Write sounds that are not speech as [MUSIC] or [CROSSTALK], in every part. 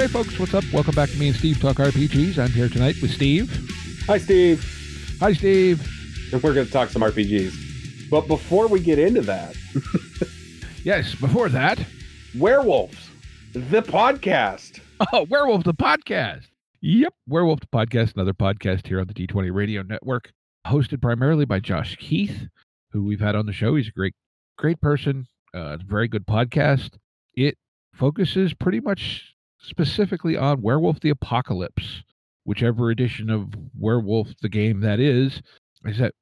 Hey folks, what's up? Welcome back to Me and Steve Talk RPGs. I'm here tonight with Steve. Hi, Steve. Hi, Steve. And we're going to talk some RPGs. But before we get into that, [LAUGHS] Yes, before that, Werewolves, the podcast. [LAUGHS] oh, Werewolf the Podcast. Yep, Werewolf the Podcast, another podcast here on the D20 Radio Network, hosted primarily by Josh Keith, who we've had on the show. He's a great, great person. Uh, it's a very good podcast. It focuses pretty much specifically on Werewolf the Apocalypse, whichever edition of Werewolf the game that is. Is that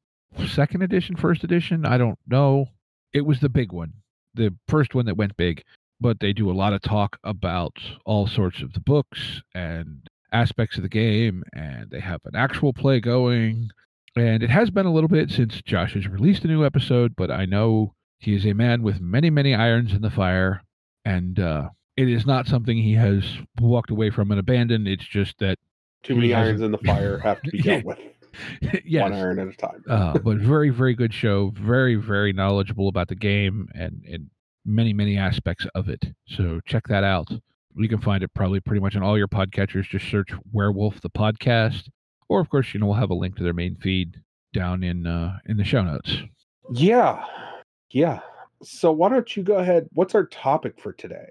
second edition, first edition? I don't know. It was the big one, the first one that went big but they do a lot of talk about all sorts of the books and aspects of the game and they have an actual play going and it has been a little bit since josh has released a new episode but i know he is a man with many many irons in the fire and uh, it is not something he has walked away from and abandoned it's just that Too many irons in the fire have to be dealt with [LAUGHS] one iron at a time. uh, but very very good show very very knowledgeable about the game and and many many aspects of it so check that out you can find it probably pretty much on all your podcatchers just search werewolf the podcast or of course you know we'll have a link to their main feed down in uh in the show notes Yeah. Yeah. So why don't you go ahead? What's our topic for today?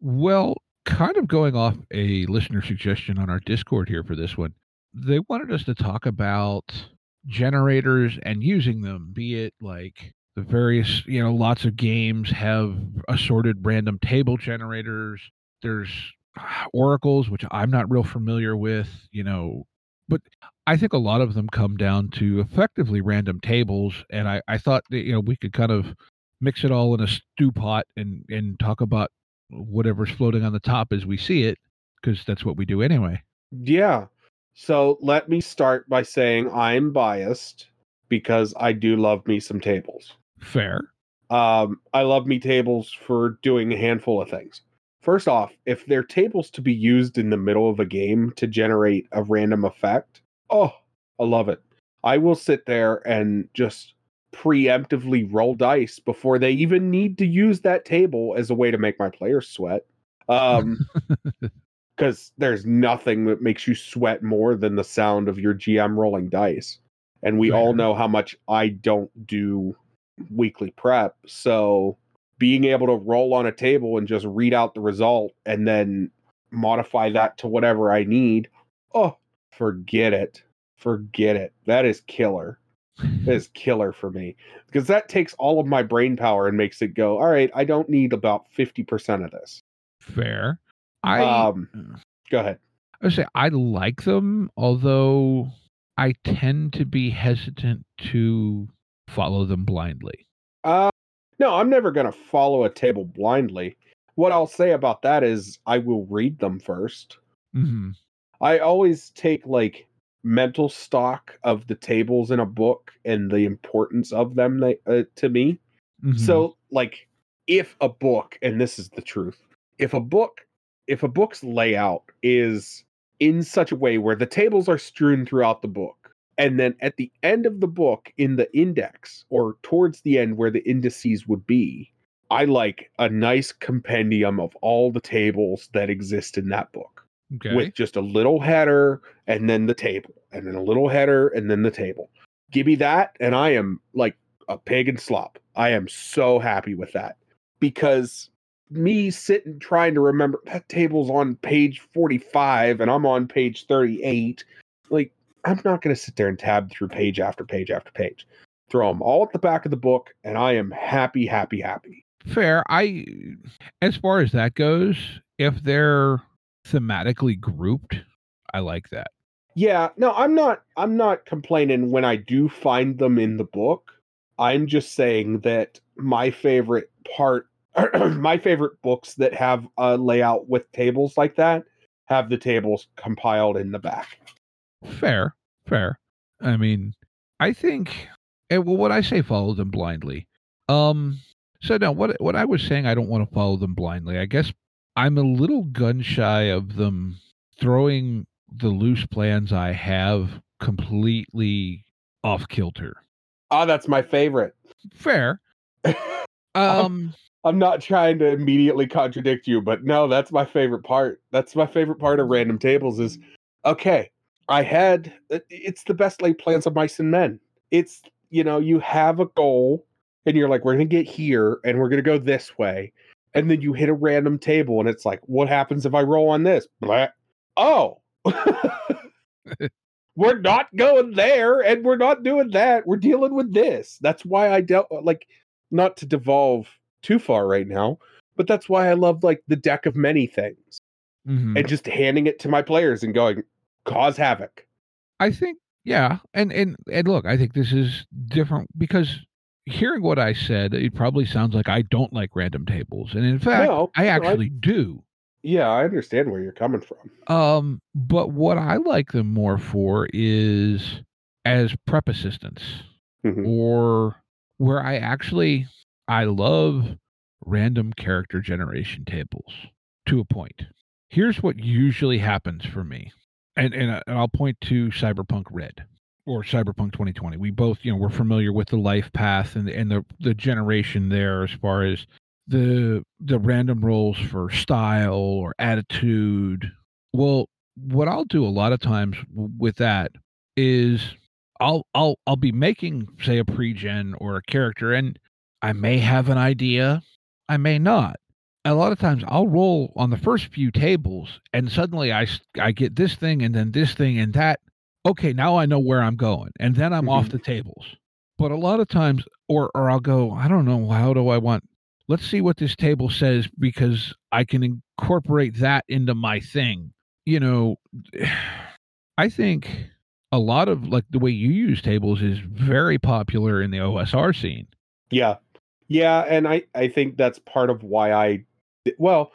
Well kind of going off a listener suggestion on our discord here for this one they wanted us to talk about generators and using them be it like the various you know lots of games have assorted random table generators. There's ah, oracles which i'm not real familiar with you know but i think a lot of them come down to effectively random tables and i i thought that you know we could kind of mix it all in a stew pot and and talk about whatever's floating on the top as we see it because that's what we do anyway Yeah. So let me start by saying I'm biased because I do love me some tables. fair Um, I love me tables for doing a handful of things. First off, if they're tables to be used in the middle of a game to generate a random effect, oh, I love it. I will sit there and just preemptively roll dice before they even need to use that table as a way to make my players sweat. Um, [LAUGHS] because there's nothing that makes you sweat more than the sound of your GM rolling dice. And we all know how much I don't do weekly prep. So being able to roll on a table and just read out the result and then modify that to whatever I need, oh, forget it. Forget it. That is killer. Is killer for me because that takes all of my brain power and makes it go, all right, I don't need about 50% of this. fair i Um, Go ahead. I would say I like them, although I tend to be hesitant to follow them blindly. Uh, no, I'm never going to follow a table blindly. What I'll say about that is I will read them first. hmm I always take like mental stock of the tables in a book and the importance of them they, uh, to me. Mm-hmm. So, like, if a book, and this is the truth, if a book, if a book's layout is in such a way where the tables are strewn throughout the book, and then at the end of the book, in the index or towards the end where the indices would be, I like a nice compendium of all the tables that exist in that book okay. with just a little header and then the table, and then a little header and then the table. Give me that, and I am like a pig in slop. I am so happy with that because me sitting trying to remember that table's on page 45 and I'm on page 38. Like, I'm not going to sit there and tab through page after page after page. Throw them all at the back of the book, and I am happy, happy, happy. Fair. I, as far as that goes, if they're thematically grouped, I like that. Yeah, no, I'm not I'm not complaining when I do find them in the book I'm just saying that my favorite part, [CLEARS THROAT] my favorite books that have a layout with tables like that have the tables compiled in the back. Fair, fair. I mean, I think. eh, well, what I say, follow them blindly. Um. So no, what what I was saying, I don't want to follow them blindly. I guess I'm a little gun shy of them throwing the loose plans I have completely off kilter. Ah, that's my favorite. Fair. [LAUGHS] Um. I'm not trying to immediately contradict you, but no, that's my favorite part. That's my favorite part of random tables is okay, I had it's the best laid plans of mice and men. It's you know, you have a goal and you're like, we're gonna get here and we're gonna go this way. And then you hit a random table and it's like, what happens if I roll on this? Blah. Oh. [LAUGHS] we're not going there and we're not doing that. We're dealing with this. That's why I dealt like not to devolve too far right now, but that's why I love like the deck of many things mhm. and just handing it to my players and going, cause havoc. I think yeah, and and and look, I think this is different because hearing what I said, it probably sounds like I don't like random tables, and in fact, No, I no, I- actually do. Yeah, I understand where you're coming from. Um, but what I like them more for is as prep assistants, Mhm. or where I actually I love random character generation tables to a point. Here's what usually happens for me, and and, I- and I'll point to Cyberpunk Red or Cyberpunk 2020. We both, you know, we're familiar with the life path and and the the generation there as far as the the random rolls for style or attitude. Well, what I'll do a lot of times with that is I'll I'll I'll be making say a pre-gen or a character and I may have an idea, I may not. A lot of times I'll roll on the first few tables and suddenly I I get this thing and then this thing and that okay, now I know where I'm going and then I'm off Mhm. the tables. But a lot of times or or I'll go, I don't know, how do I want let's see what this table says because I can incorporate that into my thing. You know, [SIGHS] I think a lot of like the way you use tables is very popular in the OSR scene. Yeah. Yeah, and I I think that's part of why I well,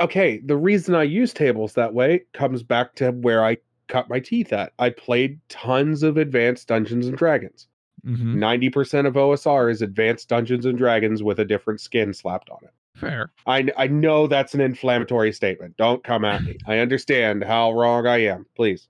okay, the reason I use tables that way comes back to where I cut my teeth at. I played tons of advanced Dungeons and Dragons. Hmm 90% of OSR is advanced Dungeons and Dragons with a different skin slapped on it. Fair. I I know that's an inflammatory statement. Don't come at me. I understand how wrong I am, please.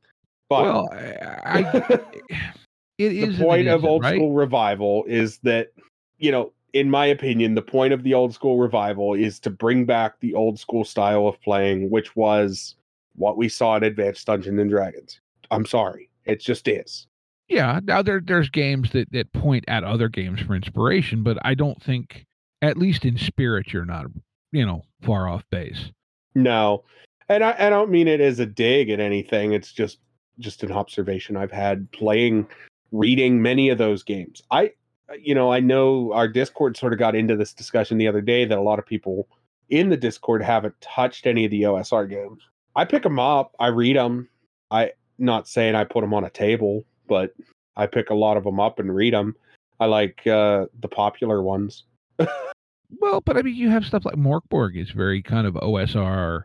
But well, I, I [LAUGHS] it the is point of old right? school revival is that you know in my opinion the point of the old school revival is to bring back the old school style of playing which was what we saw in advanced dungeons and dragons i'm sorry it just is Yeah. Now there there's games that that point at other games for inspiration, but I don't think, at least in spirit, you're not you know far off base. no and i, I don't mean it as a dig at anything it's just just an observation i've had playing reading many of those games i uh, you know i know our discord sort of got into this discussion the other day that a lot of people in the discord haven't touched any of the osr games i pick them up i read them i not saying i put them on a table but i pick a lot of them up and read them i like uh the popular ones [LAUGHS] Well, but I mean, you have stuff like Morkborg is very kind of OSR,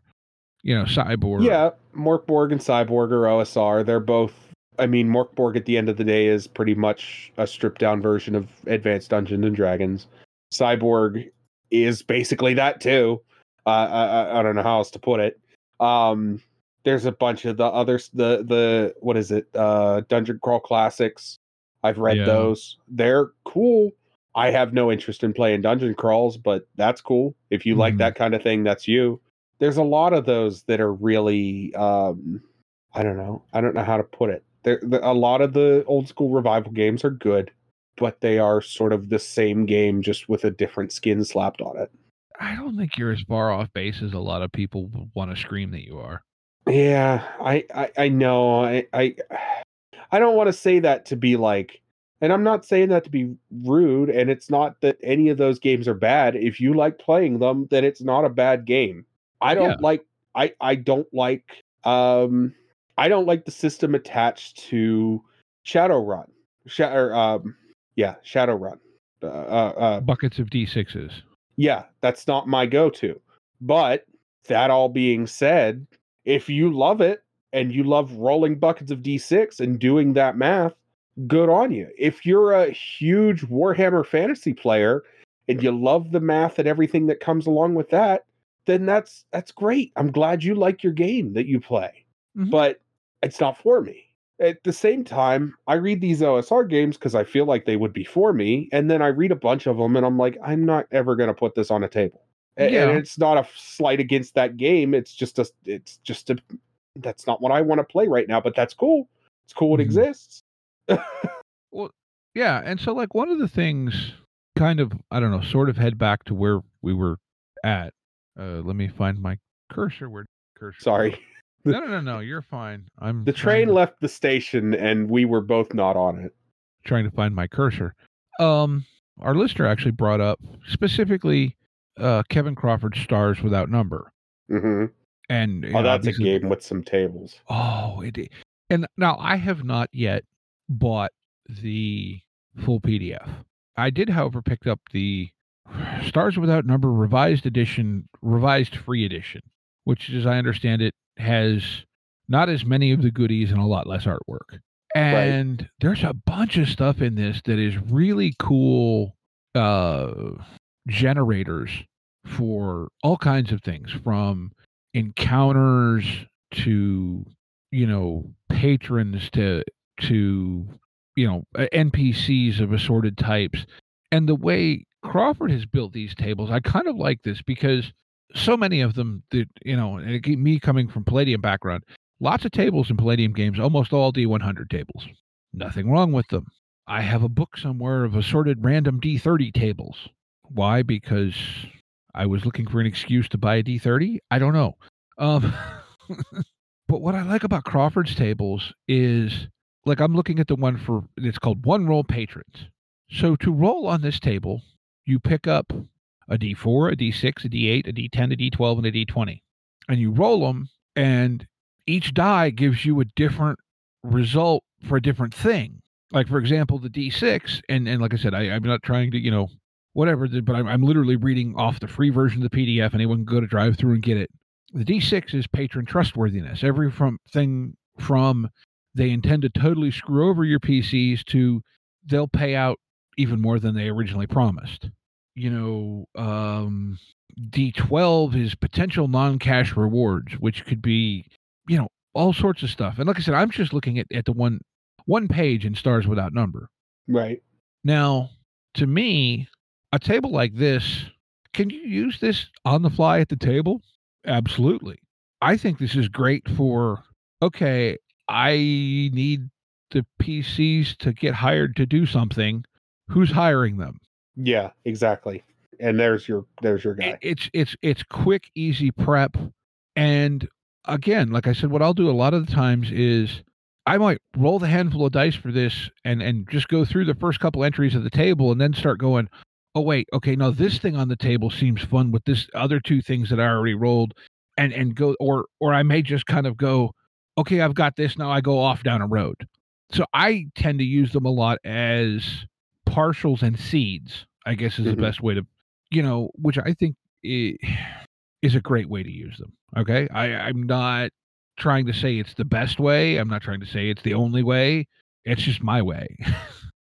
you know, cyborg. Yeah, Morkborg and Cyborg are OSR. They're both. I mean, Morkborg at the end of the day is pretty much a stripped down version of Advanced Dungeons and Dragons. Cyborg is basically that too. Uh, I, I I don't know how else to put it. Um, there's a bunch of the others. The the what is it? Uh, Dungeon Crawl classics. I've read Yeah. those. They're cool. I have no interest in playing dungeon crawls, but that's cool. If you like Mhm. that kind of thing, that's you there's a lot of those that are really um i don't know i don't know how to put it there the, a lot of the old school revival games are good but they are sort of the same game just with a different skin slapped on it I don't think you're as far off base as a lot of people want to scream that you are. Yeah i i, I know i i i don't want to say that to be like and i'm not saying that to be rude and it's not that any of those games are bad if you like playing them then it's not a bad game i don't Yeah. like i i don't like um i don't like the system attached to shadowrun Sha- or, um yeah shadowrun Uh, uh, uh, Buckets of D6s. yeah, that's not my go-to. But that all being said, if you love it and you love rolling buckets of d6 and doing that math, good on you. If you're a huge Warhammer fantasy player and you love the math and everything that comes along with that, then that's that's great. I'm glad you like your game that you play. Mhm. But it's not for me. At the same time, I read these OSR games because I feel like they would be for me, and then I read a bunch of them, and I'm like, I'm not ever going to put this on a table. A- Yeah. And it's not a slight against that game. It's just a, it's just a, that's not what I want to play right now. But that's cool. It's cool. It Mhm. exists. Well, yeah, and so like one of the things kind of I don't know, sort of head back to where we were at. Uh let me find my cursor where cursor. Sorry, No, no, no, no, you're fine. I'm the train to- left the station, and we were both not on it. trying to find my cursor. Um, our listener actually brought up specifically uh, Kevin Crawford Stars Without Number, hmm and Oh, know, that's a game with some tables. Oh, it. And now I have not yet bought the full PDF. I did, however, picked up the Stars Without Number revised edition, revised free edition, which, as I understand it, has not as many of the goodies and a lot less artwork. And there's a bunch of stuff in this that is really cool uh generators for all kinds of things from encounters to you know patrons to to you know npcs of assorted types. And the way crawford has built these tables i kind of like this because so many of them that you know and me coming from palladium background lots of tables in palladium games almost all d100 tables. Nothing wrong with them. I have a book somewhere of assorted random d30 tables why? Because i was looking for an excuse to buy a d30 i don't know. Um [LAUGHS] but what i like about crawford's tables is like i'm looking at the one for it's called one roll patrons. So to roll on this table you pick up a d4 a d6 a d8 a d10 a d12 and a d20 and you roll them and each die gives you a different result for a different thing. Like for example the d6 and and like i said I, i'm not trying to you know whatever the- but I'm, I'm literally reading off the free version of the pdf anyone can go to drive through and get it. The d6 is patron trustworthiness. Every from thing from they intend to totally screw over your pcs to they'll pay out even more than they originally promised. You know um d12 is potential non-cash rewards which could be you know all sorts of stuff. And like i said i'm just looking at, at the one one page in stars without number. Right. now to me a table like this can you use this on the fly at the table absolutely i think this is great for okay i need the pcs to get hired to do something who's hiring them Yeah. Exactly. And there's your there's your guy. it's it's it's quick easy prep and again like i said what i'll do a lot of the times is i might roll the handful of dice for this and and just go through the first couple entries of the table and then start going oh wait okay now this thing on the table seems fun with this other two things that i already rolled and and go or or i may just kind of go okay i've got this now i go off down a road so i tend to use them a lot as partials and seeds i guess is Mhm. the best way to you know which i think [SIGHS] is a great way to use them okay i i'm not trying to say it's the best way i'm not trying to say it's the only way it's just my way [LAUGHS]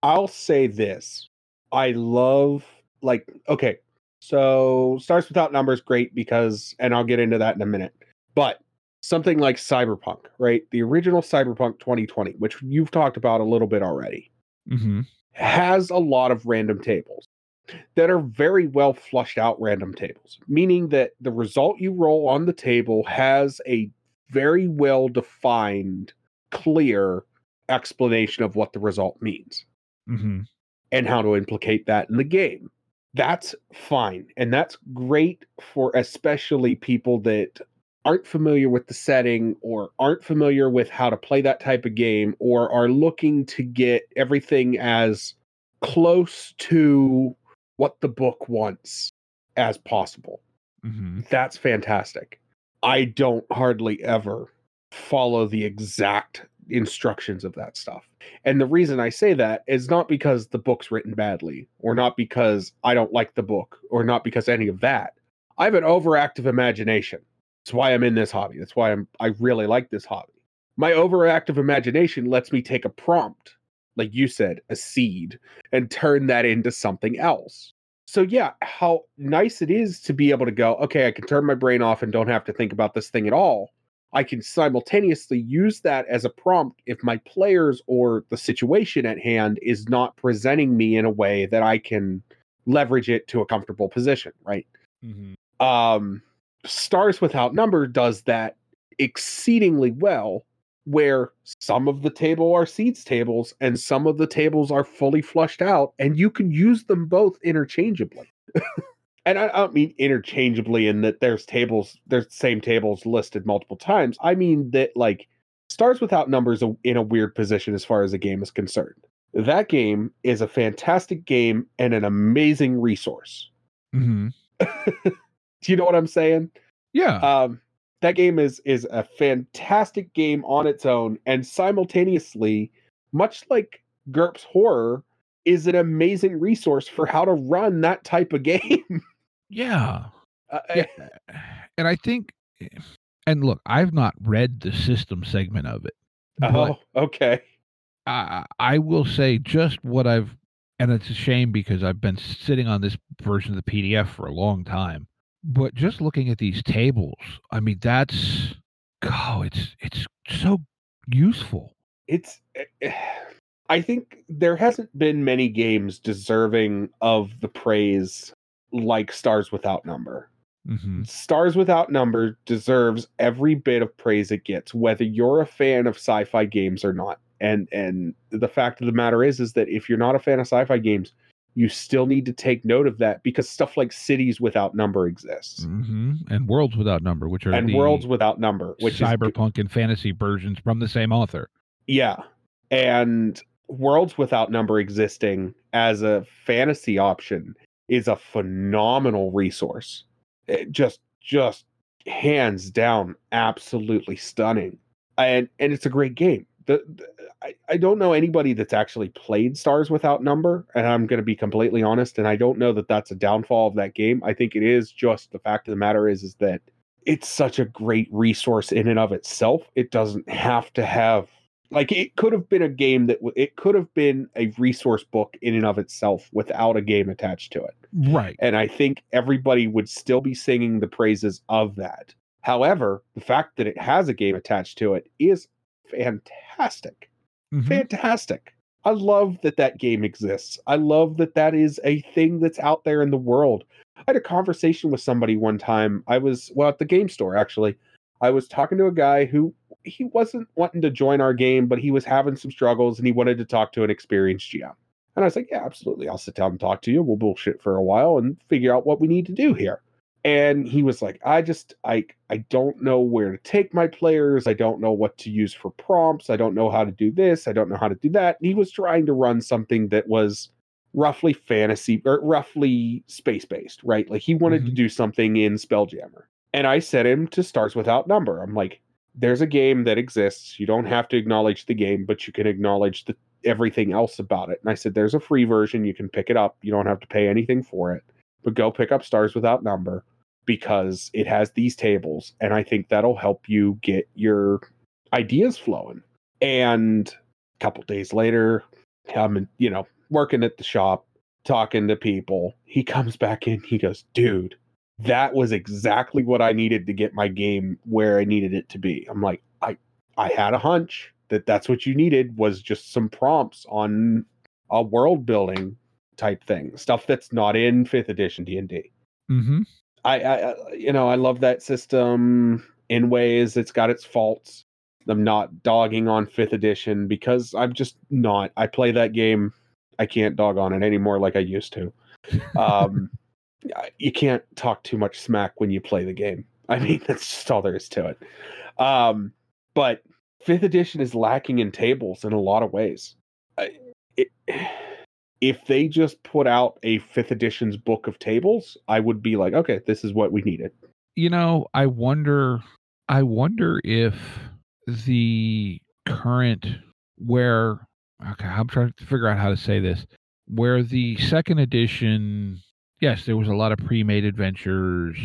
I'll say this. I love like okay. So stars without numbers great because and I'll get into that in a minute. But something like Cyberpunk, right? The original Cyberpunk 2020, which you've talked about a little bit already, hmm has a lot of random tables that are very well flushed out random tables, meaning that the result you roll on the table has a very well defined, clear explanation of what the result means hmm and how to implicate that in the game. That's fine. And that's great for especially people that aren't familiar with the setting or aren't familiar with how to play that type of game or are looking to get everything as close to what the book wants as possible. hmm That's fantastic. I don't hardly ever follow the exact instructions of that stuff. And the reason I say that is not because the book's written badly, or not because I don't like the book, or not because any of that. I have an overactive imagination. That's why I'm in this hobby. That's why I'm I really like this hobby. My overactive imagination lets me take a prompt, like you said, a seed, and turn that into something else. So yeah, how nice it is to be able to go, okay, I can turn my brain off and don't have to think about this thing at all. I can simultaneously use that as a prompt if my players or the situation at hand is not presenting me in a way that I can leverage it to a comfortable position, right? Mhm. um stars without number does that exceedingly well where some of the table are seeds tables and some of the tables are fully flushed out and you can use them both interchangeably [LAUGHS] and I, I don't mean interchangeably in that there's tables there's same tables listed multiple times. I mean that like stars without numbers in a weird position as far as the game is concerned. That game is a fantastic game and an amazing resource. Mhm. [LAUGHS] do you know what i'm saying? Yeah. um that game is is a fantastic game on its own and simultaneously much like GURPS horror is an amazing resource for how to run that type of [LAUGHS] game yeah. Uh, Yeah. And I think and look, I've not read the system segment of it. Oh okay I, I will say just what I've, and it's a shame because I've been sitting on this version of the PDF for a long time. But just looking at these tables, I mean, that's, oh, it's it's so useful. it's i think there hasn't been many games deserving of the praise like stars without number. Hmm Stars Without Number deserves every bit of praise it gets, whether you're a fan of sci-fi games or not. And and the fact of the matter is, is that if you're not a fan of sci-fi games, you still need to take note of that because stuff like Cities Without Number exists, hmm And Worlds Without Number, which are and Worlds Without Number, which is cyberpunk and fantasy versions from the same author. yeah, and Worlds Without Number existing as a fantasy option is a phenomenal resource. It just just hands down absolutely stunning. And and it's a great game. The, the I, I don't know anybody that's actually played Stars Without Number, and I'm going to be completely honest, and I don't know that that's a downfall of that game. I think it is just the fact of the matter is is that it's such a great resource in and of itself. It doesn't have to have like it could have been a game that w- it could have been a resource book in and of itself without a game attached to it. Right. And I think everybody would still be singing the praises of that. However, the fact that it has a game attached to it is fantastic. Mhm. Fantastic. I love that that game exists. I love that that is a thing that's out there in the world. I had a conversation with somebody one time. I was, well, at the game store actually. I was talking to a guy who he wasn't wanting to join our game, but he was having some struggles and he wanted to talk to an experienced GM. And I was like, yeah, absolutely. I'll sit down and talk to you. We'll bullshit for a while and figure out what we need to do here. And he was like, I just I I don't know where to take my players. I don't know what to use for prompts. I don't know how to do this. I don't know how to do that. And he was trying to run something that was roughly fantasy or roughly space based, right? Like he wanted to Mhm. do something in Spelljammer. And I set him to Stars Without Number. I'm like, there's a game that exists. You don't have to acknowledge the game, but you can acknowledge the everything else about it. And I said, there's a free version. You can pick it up. You don't have to pay anything for it. But go pick up Stars Without Number because it has these tables. And I think that'll help you get your ideas flowing. And a couple days later, I'm, you know, working at the shop, talking to people. He comes back in. He goes, dude, that was exactly what I needed to get my game where I needed it to be. I'm like, I, I had a hunch that that's what you needed was just some prompts on a world building type thing, stuff that's not in fifth edition D and D. Mhm. I, you know, I love that system in ways. It's got its faults. I'm not dogging on fifth edition because I'm just not. I play that game. I can't dog on it anymore like I used to. [LAUGHS] Um, you can't talk too much smack when you play the game. I mean, [LAUGHS] that's just all there is to it. Um, but fifth edition is lacking in tables in a lot of ways. It, [SIGHS] if they just put out a fifth edition's book of tables, I would be like, okay, this is what we needed. you know, I wonder I wonder if the current where okay, I'm trying to figure out how to say this. Where the second edition, yes, there was a lot of pre-made adventures,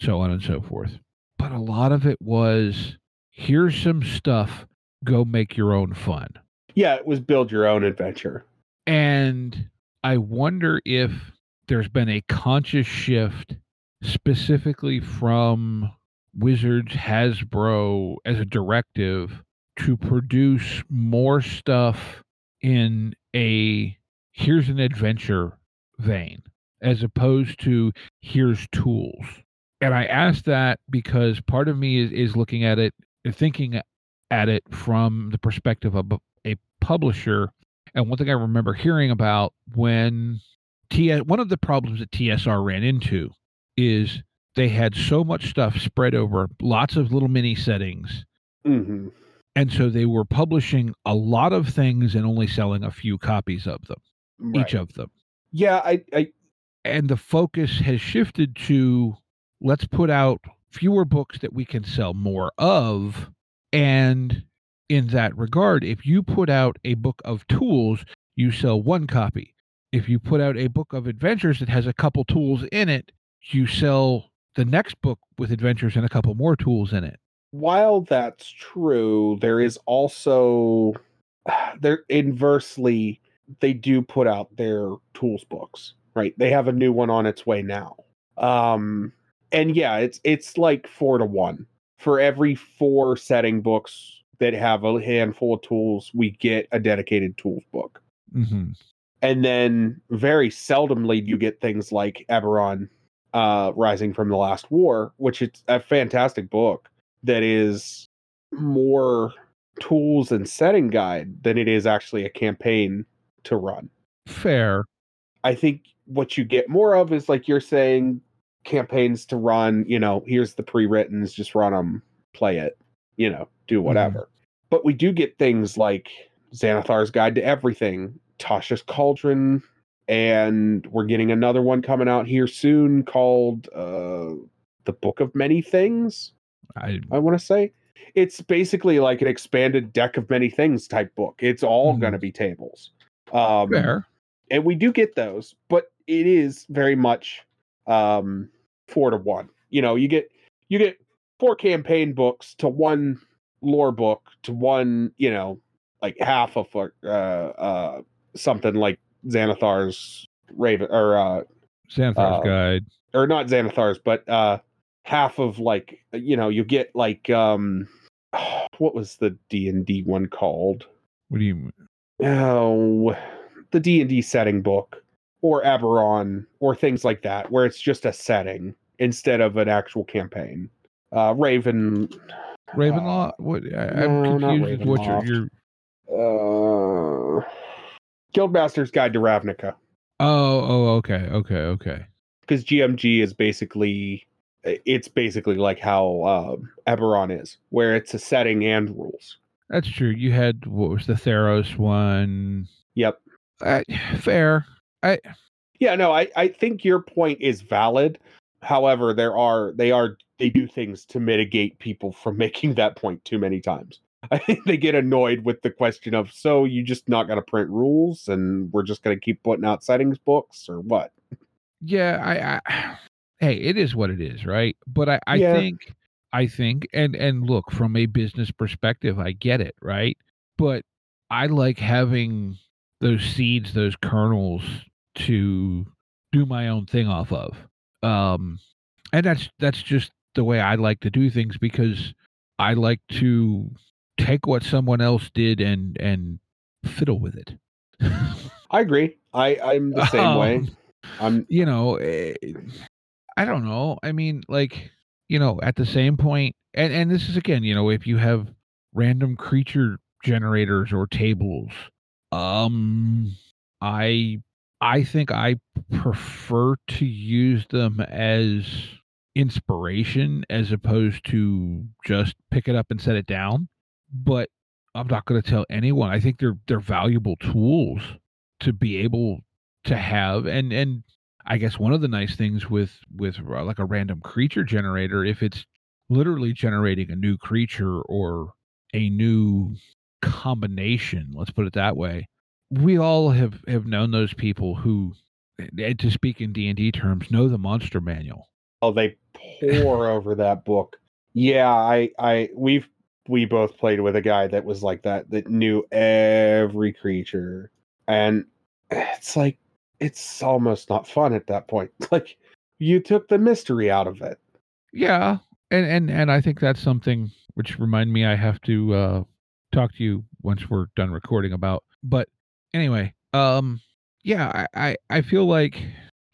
so on and so forth. But a lot of it was here's some stuff, go make your own fun. Yeah, it was build your own adventure. And I wonder if there's been a conscious shift specifically from Wizards Hasbro as a directive to produce more stuff in a here's an adventure vein as opposed to here's tools. And I ask that because part of me is, is looking at it, thinking at it from the perspective of a publisher. And one thing I remember hearing about when TS, one of the problems that TSR ran into is they had so much stuff spread over lots of little mini settings. Mm-hmm. And so they were publishing a lot of things and only selling a few copies of them, Right. each of them. Yeah, I, I And the focus has shifted to let's put out fewer books that we can sell more of. And in that regard, if you put out a book of tools, you sell one copy. If you put out a book of adventures that has a couple tools in it, you sell the next book with adventures and a couple more tools in it. while that's true, there is also [SIGHS] there inversely they do put out their tools books, right? They have a new one on its way now. Um and yeah, it's it's like 4 to 1. For every 4 setting books that have a handful of tools, we get a dedicated tools book. Mm-hmm. And then very seldomly you get things like Eberron uh Rising from the Last War, which is a fantastic book that is more tools and setting guide than it is actually a campaign to run. Fair. I think what you get more of is like you're saying campaigns to run, you know, here's the pre-writtens, just run them, play it, you know, do whatever. But we do get things like Xanathar's Guide to Everything, Tasha's Cauldron, and we're getting another one coming out here soon called uh The Book of Many Things. I I want to say. It's basically like an expanded deck of many things type book. It's all Mhm. going to be tables. Um, fair. and we do get those, but it is very much um, four to one. You know, you get you get four campaign books to one lore book to one. You know, like half of uh, uh, something like Xanathar's Raven or uh, Xanathar's uh, Guide. or not Xanathar's, but uh half of like you know you get like um [SIGHS] what was the D and D one called? What do you Oh, the D and D setting book or Eberron or things like that, where it's just a setting instead of an actual campaign. Uh, Raven, Ravenloft? What I, I'm no, confused with what you're, Ravenloft. you're uh, Guildmaster's Guide to Ravnica, Oh, oh, okay, okay, okay. because GMG is basically it's basically like how um, Eberron is, where it's a setting and rules. That's true. You had what was the Theros one? Yep. Uh, fair. I Yeah, no, I, I think your point is valid. However, there are they are they do things to mitigate people from [LAUGHS] making that point too many times. [LAUGHS] I think they get annoyed with the question of so you just not gonna print rules and we're just gonna keep putting out settings books or what? yeah, I, I [SIGHS] hey, it is what it is, right? But I, I Yeah. think I think and and look from a business perspective, I get it, right? But I like having those seeds, those kernels to do my own thing off of. Um and that's that's just the way I like to do things because I like to take what someone else did and and fiddle with it. [LAUGHS] I agree. I, I'm the same way. Um, I'm you know, eh, I don't know. I mean, like, you know, at the same point, and and this is again, you know, if you have random creature generators or tables, um, I I think I prefer to use them as inspiration as opposed to just pick it up and set it down. But I'm not going to tell anyone. I think they're they're valuable tools to be able to have and and I guess one of the nice things with with uh, like a random creature generator if it's literally generating a new creature or a new combination. Let's put it that way. We all have have known those people who, eh, to speak in D and D terms, know the monster manual. Oh, they pour [LAUGHS] over that book. Yeah, I, I, we've, we both played with a guy that was like that, that knew every creature, and it's like, it's almost not fun at that point. [LAUGHS] Like, you took the mystery out of it. Yeah, and and and I think that's something which remind me I have to uh, talk to you once we're done recording about. But anyway, um, yeah, I I, I feel like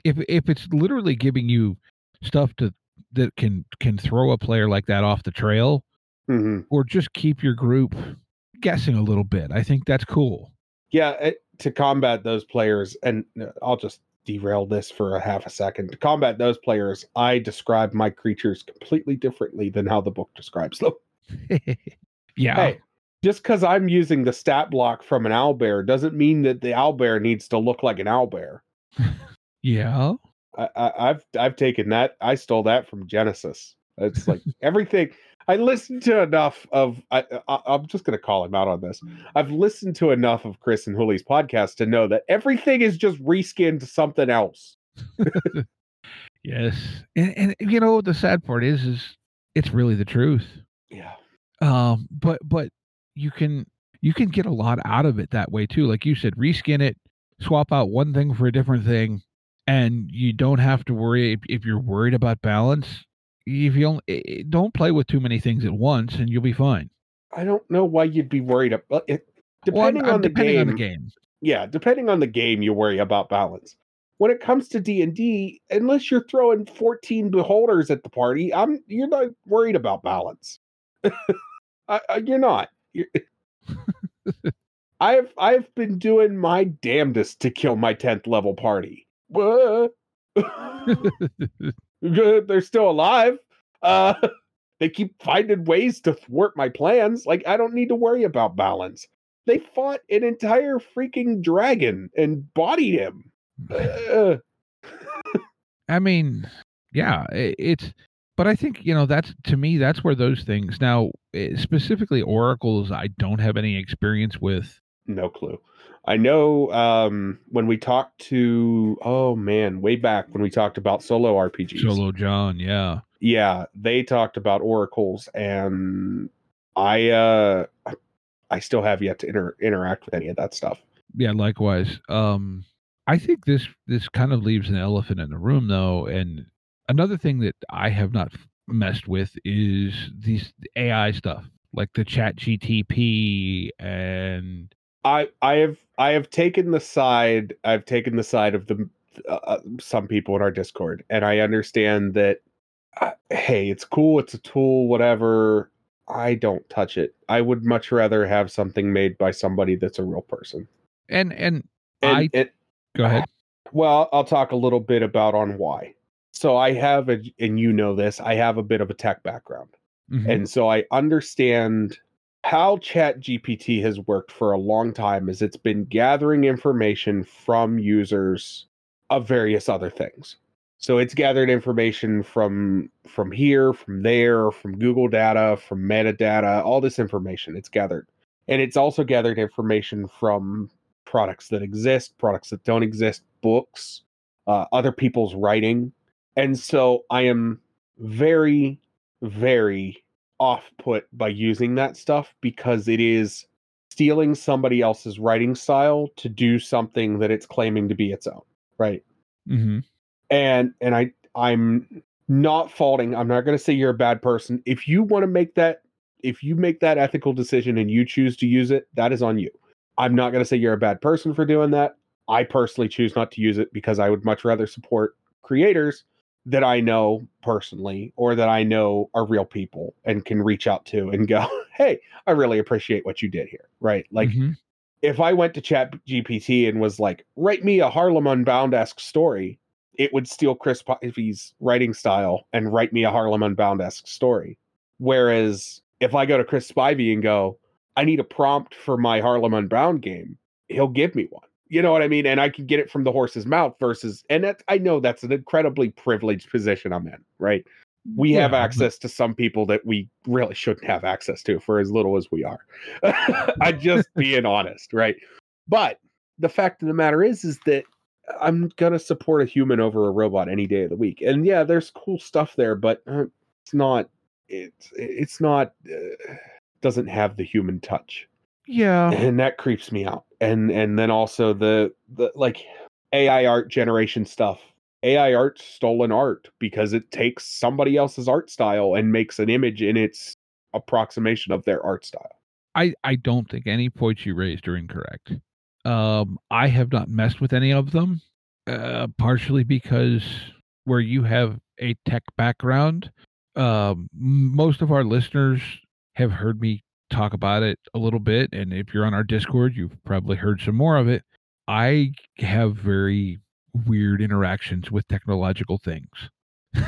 if if it's literally giving you stuff to that can can throw a player like that off the trail hmm or just keep your group guessing a little bit, I think that's cool. Yeah, it, to combat those players, and uh, I'll just derail this for a half a second. To combat those players, I describe my creatures completely differently than how the book describes them. [LAUGHS] yeah. Hey, just because I'm using the stat block from an owlbear doesn't mean that the owlbear needs to look like an owlbear. [LAUGHS] Yeah. I, I, I've I've taken that. I stole that from Genesis. It's like [LAUGHS] everything. I listened to enough of. I, I I'm just gonna call him out on this. I've listened to enough of Chris and Hooley's podcast to know that everything is just reskinned to something else. [LAUGHS] Yes. And, and you know the sad part is is it's really the truth. Yeah. um but but you can you can get a lot out of it that way too like you said reskin it swap out one thing for a different thing and you don't have to worry if, if you're worried about balance if you don't, eh, eh, don't play with too many things at once and you'll be fine I don't know why you'd be worried about it. Well, I'm- Depending I'm on the depending game, on the game yeah, depending on the game, you worry about balance. When it comes to D and D, unless you're throwing 14 beholders at the party, I'm you're not worried about balance. [LAUGHS] I, I, you're not. [LAUGHS] I've I've been doing my damnedest to kill my 10th level party. [LAUGHS] They're still alive. Uh, [LAUGHS] they keep finding ways to thwart my plans. Like I don't need to worry about balance. They fought an entire freaking dragon and bodied him. Uh, i mean yeah it, it's but i think you know that's to me that's where those things now eh, specifically oracles i don't have any experience with no clue. I know um, when we talked to oh man, way back when we talked about solo RPGs. solo john yeah yeah they talked about oracles and i uh i still have yet to inter- interact with any of that stuff yeah likewise um i think this this kind of leaves an elephant in the room though and another thing that i have not messed with is these ai stuff like the chat gtp and i i have i have taken the side i've taken the side of the uh, uh, some people in our discord and i understand that uh, hey it's cool it's a tool whatever. I don't touch it. I would much rather have something made by somebody that's a real person. And and, and, i and go ahead. [SIGHS] Well, I'll talk a little bit about on why. So I have a, and you know this, I have a bit of a tech background. Mhm. And so I understand how Chat GPT has worked for a long time is it's been gathering information from users of various other things. So it's gathered information from from here, from there, from Google data, from metadata, all this information it's gathered. And it's also gathered information from products that exist, products that don't exist, books, uh, other people's writing. And so I am very, very off put by using that stuff because it is stealing somebody else's writing style to do something that it's claiming to be its own. Right. Mm-hmm. And and I I'm not faulting. I'm not going to say you're a bad person. If you want to make that if you make that ethical decision and you choose to use it, that is on you. I'm not going to say you're a bad person for doing that. I personally choose not to use it because I would much rather support creators that I know personally or that I know are real people and can reach out to and go, [LAUGHS] "Hey, I really appreciate what you did here." Right? Like Mhm. if I went to Chat GPT and was like, "Write me a Harlem Unbound esque story," it would steal Chris Spivey's writing style and write me a Harlem Unbound esque story. Whereas if I go to Chris Spivey and go, "I need a prompt for my Harlem Unbound game," he'll give me one. You know what I mean? And I can get it from the horse's mouth versus, and that I know that's an incredibly privileged position I'm in, right? we Yeah, have but- access to some people that we really shouldn't have access to for as little as we are. [LAUGHS] I'm just [LAUGHS] being honest, right? But the fact of the matter is, is that I'm gonna support a human over a robot any day of the week. And yeah, there's cool stuff there, but uh, it's not. It's it's not. Uh, doesn't have the human touch Yeah. and that creeps me out and and then also the the like ai art generation stuff ai art stolen art because it takes somebody else's art style and makes an image in its approximation of their art style I, I don't think any points you raised are incorrect. Um, I have not messed with any of them, uh, partially because where you have a tech background, um, most of our listeners have heard me talk about it a little bit. And if you're on our Discord, you've probably heard some more of it. I have very weird interactions with technological things. [LAUGHS]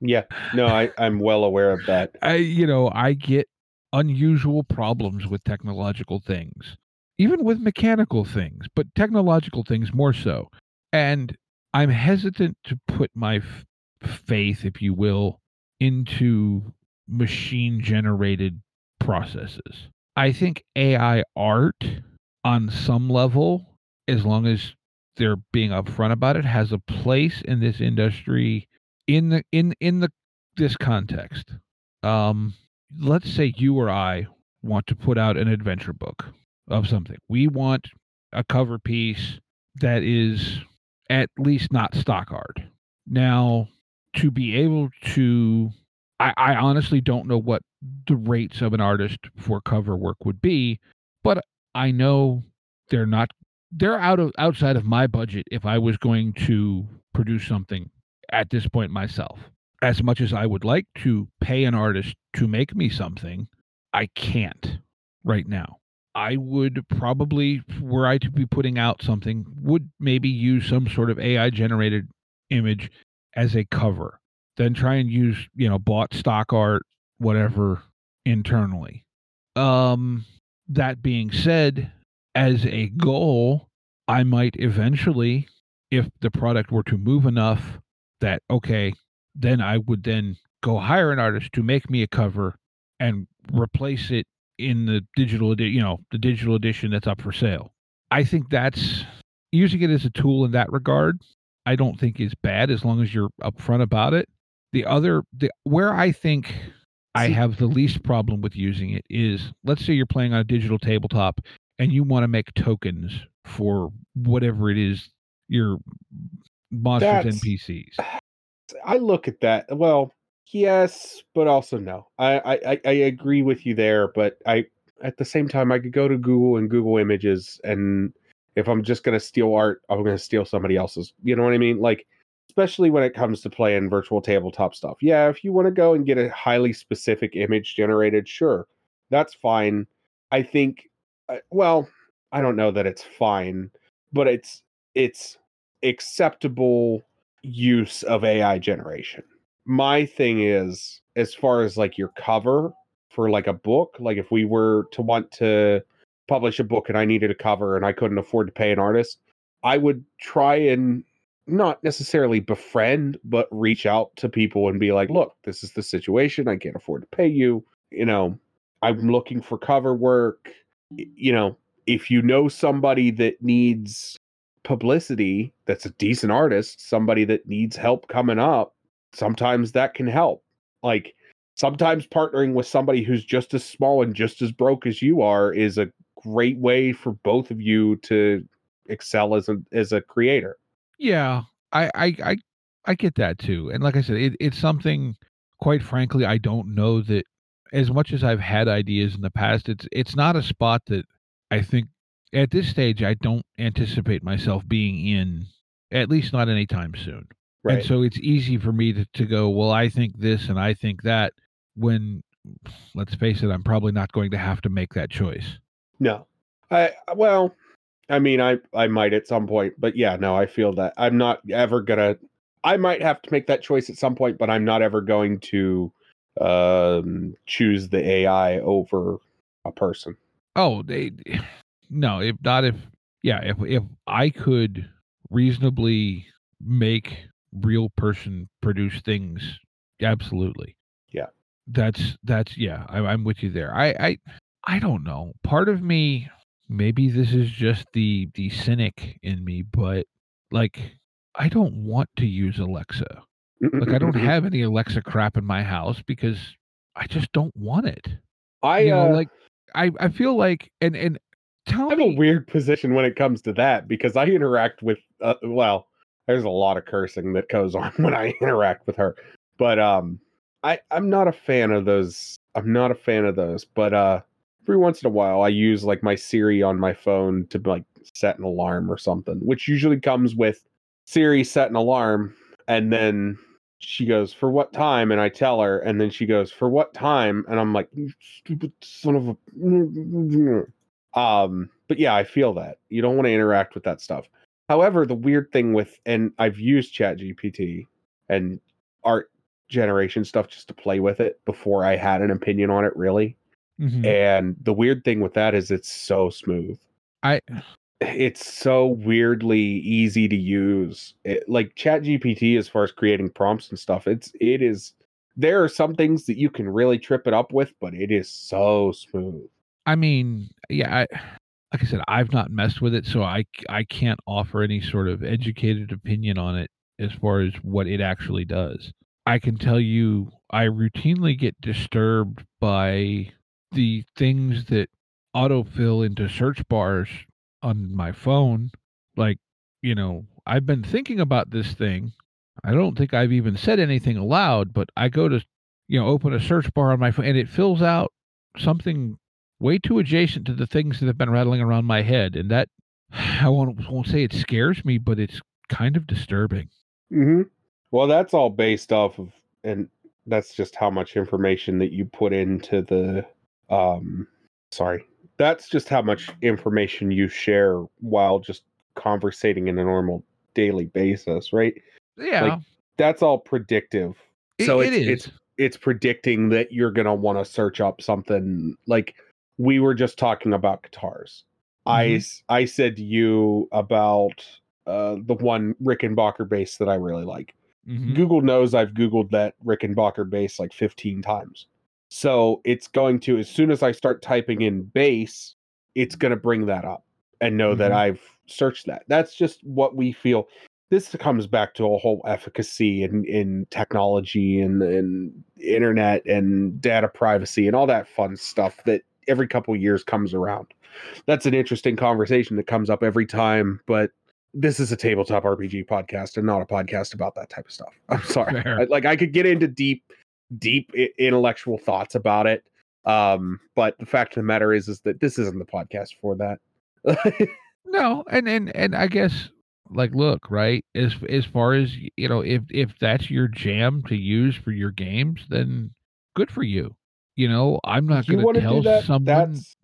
yeah no i i'm well aware of that I, you know, I get unusual problems with technological things, even with mechanical things, but technological things more so. And I'm hesitant to put my f- faith, if you will, into machine generated processes. I think AI art, on some level, as long as they're being upfront about it, has a place in this industry in the in in the this context. Um let's say you or i want to put out an adventure book of something. We want a cover piece that is at least not stock art. Now to be able to i i honestly don't know what the rates of an artist for cover work would be but i know they're not they're out of outside of my budget if i was going to produce something at this point myself as much as I would like to pay an artist to make me something, I can't right now. I would probably, were I to be putting out something, would maybe use some sort of AI generated image as a cover, then try and use, you know, bought stock art, whatever, internally. Um, that being said, as a goal, I might eventually, if the product were to move enough that, okay, then I would then go hire an artist to make me a cover and replace it in the digital you know the digital edition that's up for sale. I think that's using it as a tool in that regard. I don't think is bad as long as you're upfront about it. The other the where I think I have the least problem with using it is let's say you're playing on a digital tabletop and you want to make tokens for whatever it is your monsters That's- NPCs. [SIGHS] I look at that. Well, yes, but also no. I, I I- I agree with you there, but I at the same time I could go to Google and Google Images, and if I'm just gonna steal art, I'm gonna steal somebody else's. You know what I mean? Like, especially when it comes to playing virtual tabletop stuff. Yeah, if you want to go and get a highly specific image generated, sure, that's fine. I think. uh, Well, I don't know that it's fine, but it's it's acceptable use of AI generation. My thing is, as far as like your cover for like a book, like if we were to want to publish a book and I needed a cover and I couldn't afford to pay an artist, I would try and not necessarily befriend, but reach out to people and be like, look, this is the situation. I can't afford to pay you. You know, I'm looking for cover work. You know, if you know somebody that needs publicity that's a decent artist, somebody that needs help coming up, sometimes that can help. Like sometimes partnering with somebody who's just as small and just as broke as you are is a great way for both of you to excel as a as a creator. Yeah, I, I, I, I get that too. And like I said, it, it's something. Quite frankly, I don't know that. As much as I've had ideas in the past, it's it's not a spot that I think at this stage I don't anticipate myself being in. At least not anytime soon. Right. And so it's easy for me to, to go, well, I think this and I think that. When, let's face it, I'm probably not going to have to make that choice. No. I well, I mean I I might at some point, but yeah, no, I feel that I'm not ever gonna I might have to make that choice at some point, but I'm not ever going to um choose the AI over a person. Oh, they no, if not if yeah, if if I could reasonably make real person produce things absolutely. Yeah. That's that's yeah. I, I'm with you there. I I I don't know. Part of me, maybe this is just the the cynic in me, but like I don't want to use Alexa. Like I don't [LAUGHS] have any Alexa crap in my house because I just don't want it. I you know, uh, like I I feel like and and tell I have me a weird position when it comes to that because I interact with uh, well, there's a lot of cursing that goes [LAUGHS] on when I interact with her. But um I I'm not a fan of those. I'm not a fan of those, but uh every once in a while I use like my Siri on my phone to like set an alarm or something, which usually comes with Siri set an alarm and then she goes for what time? And I tell her and then she goes for what time? And I'm like you stupid son of a [LAUGHS] um but yeah I feel that. You don't want to interact with that stuff. However the weird thing with and I've used chat GPT and art generation stuff just to play with it before I had an opinion on it really Mhm. and the weird thing with that is it's so smooth I it's so weirdly easy to use it, like chat gpt as far as creating prompts and stuff it's it is there are some things that you can really trip it up with but it is so smooth I mean, yeah, I, like I said, I've not messed with it, so I I can't offer any sort of educated opinion on it as far as what it actually does. I can tell you, I routinely get disturbed by the things that autofill into search bars on my phone. Like, you know, I've been thinking about this thing. I don't think I've even said anything aloud, but I go to, you know, open a search bar on my phone and it fills out something way too adjacent to the things that have been rattling around my head. And that, [SIGHS] I won't, won't say it scares me, but it's kind of disturbing. mm-hmm. well that's all based off of and that's just how much information that you put into the um sorry that's just how much information you share while just conversating in a normal daily basis right Yeah. that's all predictive it- so it it's, it's it's predicting that you're gonna want to search up something like we were just talking about guitars. I Mhm. s- I said to you about uh the one Rickenbacker bass that I really like. Mhm. Google knows I've googled that Rickenbacker bass like 15 times. So it's going to as soon as I start typing in bass, it's going to bring that up and know that Mhm. I've searched that. That's just what we feel. This comes back to a whole efficacy in in technology and and internet and data privacy and all that fun stuff that every couple years comes around. That's an interesting conversation that comes up every time, but this is a tabletop RPG podcast and not a podcast about that type of stuff. I'm sorry. I- like I could get into deep, deep intellectual thoughts about it, um, but the fact of the matter is, is that this isn't the podcast for that. [LAUGHS] No, and and and I guess like look, right? As as far as you know, if if that's your jam to use for your games, then good for you. You know, I'm not going to tell do that? someone. That's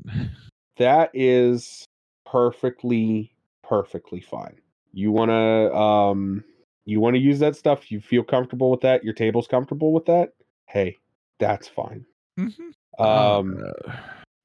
that is perfectly, perfectly fine. You want to, um, you want to use that stuff. You feel comfortable with that. Your table's comfortable with that. Hey, that's fine. Mhm. Um, Uh,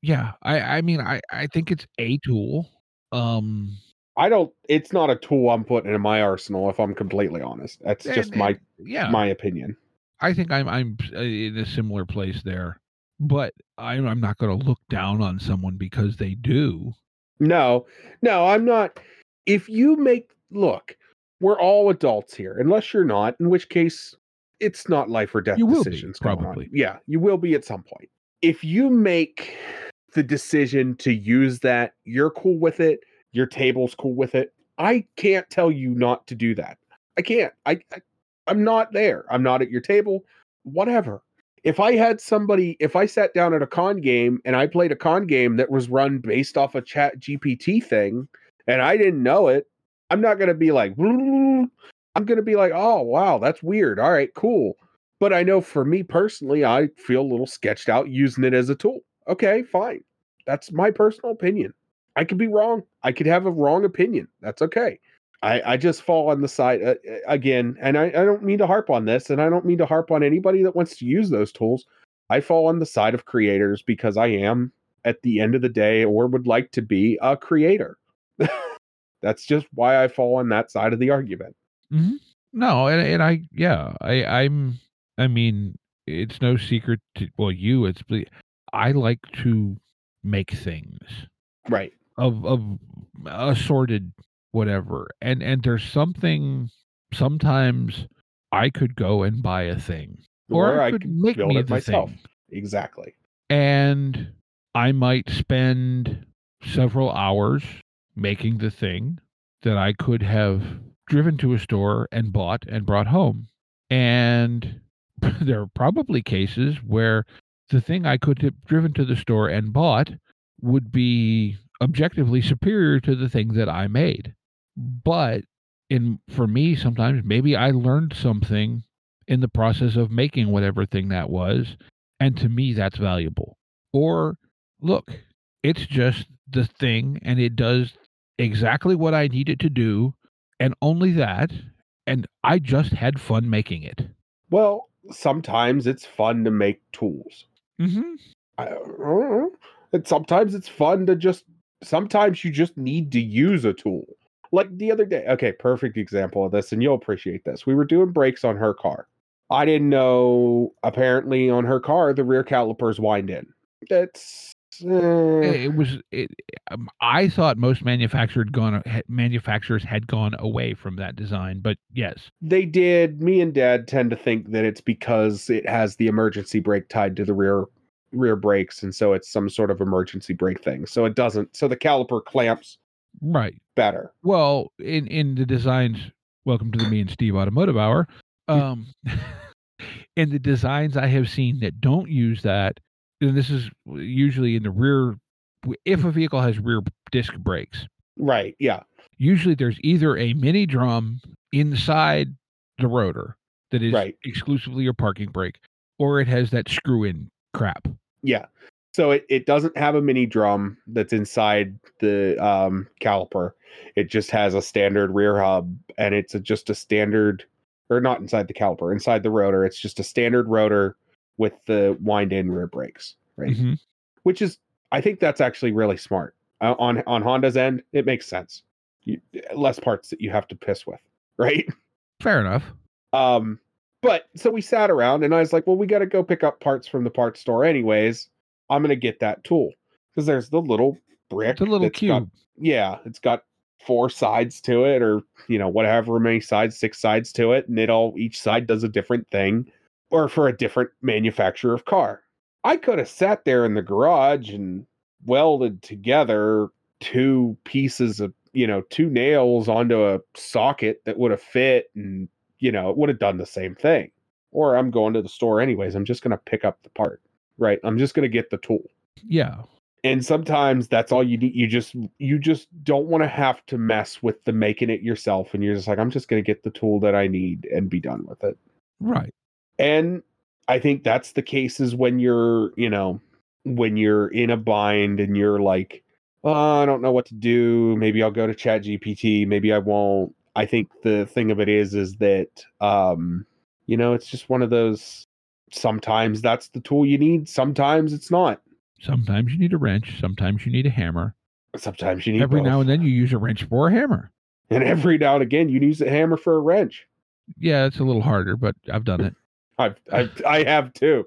yeah, I I mean, I I think it's a tool. Um, I don't. It's not a tool I'm putting in my arsenal. If I'm completely honest, that's just and- my yeah. my opinion. I think I'm I'm uh, in a similar place there, but I'm I'm not going to look down on someone because they do. No, no, I'm not. If you make look, we're all adults here, unless you're not, in which case it's not life or death You be, decisions. on. probably. Yeah, you will be at some point. If you make the decision to use that, you're cool with it, your table's cool with it. I can't tell you not to do that. I can't. I, I I'm not there. I'm not at your table. Whatever. If I had somebody, if I sat down at a con game and I played a con game that was run based off a chat GPT thing and I didn't know it, I'm not going to be like. I'm going to be like, oh, wow, that's weird. All right, cool. But I know for me personally, I feel a little sketched out using it as a tool. Okay, fine. That's my personal opinion. I could be wrong. I could have a wrong opinion. That's okay. I, I just fall on the side uh, uh, again, and I, I don't mean to harp on this, and I don't mean to harp on anybody that wants to use those tools. I fall on the side of creators because I am, at the end of the day, or would like to be a creator. [LAUGHS] That's just why I fall on that side of the argument. Hmm No, and and I yeah, I I'm I mean, it's no secret to well, you. It's I like to make things Right. of of assorted whatever, and and there's something. Sometimes I could go and buy a thing, or, I could make build it myself. thing. Exactly. and I might spend several hours making the thing that I could have driven to a store and bought and brought home. And [LAUGHS] there are probably cases where the thing I could have driven to the store and bought would be objectively superior to the thing that I made. But in for me sometimes maybe I learned something in the process of making whatever thing that was and to me that's valuable or look it's just the thing and it does exactly what i need it to do and only that and i just had fun making it Well, sometimes it's fun to make tools. mm-hmm. I. And sometimes it's fun to just sometimes you just need to use a tool. Like the other day. Okay, perfect example of this, and you'll appreciate this. We were doing brakes on her car. I didn't know apparently on her car the rear calipers wind in. That's it was it, um, i thought most manufactured gone ha- manufacturers had gone away from that design but yes they did. Me and Dad tend to think that it's because it has the emergency brake tied to the rear rear brakes, and so it's some sort of emergency brake thing. So it doesn't. So the caliper clamps right better. Well, in in the designs, welcome to the me and Steve Automotive Hour. Um, [LAUGHS] in the designs I have seen that don't use that, and this is usually in the rear. If a vehicle has rear disc brakes, Right. Yeah. usually there's either a mini drum inside the rotor that is Right. exclusively your parking brake, or it has that screw in crap. Yeah. So it, it doesn't have a mini drum that's inside the um, caliper. It just has a standard rear hub and it's a, just a standard, or not inside the caliper, inside the rotor. It's just a standard rotor with the wind in rear brakes, right? Mhm. Which is, I think that's actually really smart. Uh, on on Honda's end, it makes sense. You, less parts that you have to piss with, [LAUGHS] right? Fair enough. Um, but so we sat around and I was like, well, we got to go pick up parts from the parts store anyways. I'm going to get that tool because there's the little brick. A little that's got- cube. yeah, it's got four sides to it or, you know, whatever many sides, six sides to it. And it all, each side does a different thing or for a different manufacturer of car. I could have sat there in the garage and welded together two pieces of, you know, two nails onto a socket that would have fit and, you know, it would have done the same thing. Or I'm going to the store anyways. I'm just going to pick up the part, right? I'm just going to get the tool. Yeah. And sometimes that's all you need. You just you just don't want to have to mess with the making it yourself and you're just like I'm just going to get the tool that I need and be done with it. Right. And I think that's the cases when you're, you know, when you're in a bind and you're like, oh, I don't know what to do. Maybe I'll go to Chat GPT. Maybe I won't. I think the thing of it is, is that, um, you know, it's just one of those. Sometimes that's the tool you need. Sometimes it's not. Sometimes you need a wrench. Sometimes you need a hammer. Sometimes you need Every now and then you use a wrench for a hammer. and every now and again you use a hammer for a wrench. Yeah, it's a little harder, but I've done it. I've, I've I have too.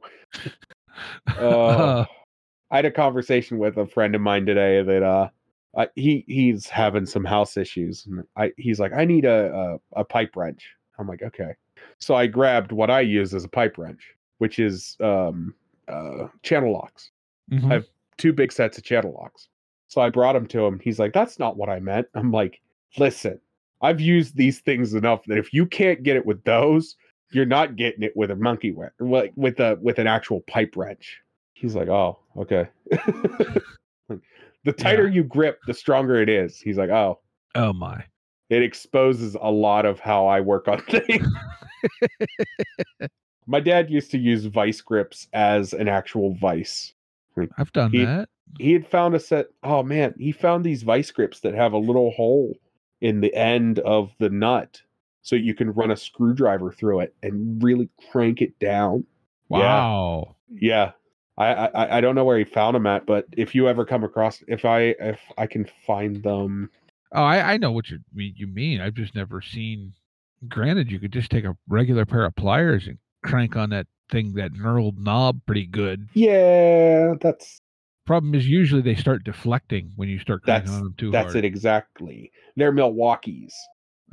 Uh, [LAUGHS] I had a conversation with a friend of mine today that uh I, he he's having some house issues and I he's like I need a, a a pipe wrench. I'm like okay. So I grabbed what I use as a pipe wrench, which is um uh channel locks. mhm. I've- Two big sets of channel locks. So I brought them to him. He's like that's not what I meant. I'm like listen, I've used these things enough that if you can't get it with those, you're not getting it with a monkey wrench, like with a with an actual pipe wrench. He's like, oh, okay. [LAUGHS] the tighter you grip, the stronger it is. He's like, oh, oh my. it exposes a lot of how I work on [LAUGHS] things. [LAUGHS] My dad used to use vice grips as an actual vice. I've done He- that. He had found a set. Oh man, he found these vice grips that have a little hole in the end of the nut, so you can run a screwdriver through it and really crank it down. Wow. Yeah. I, I I don't know where he found them at, but if you ever come across if I if I can find them Oh, I, I know what you mean. You mean I've just never seen. Granted, you could just take a regular pair of pliers and crank on that thing, that knurled knob, pretty good. Yeah, that's Problem is, usually they start deflecting when you start cranking That's- on them too that's hard. it exactly. They're Milwaukee's.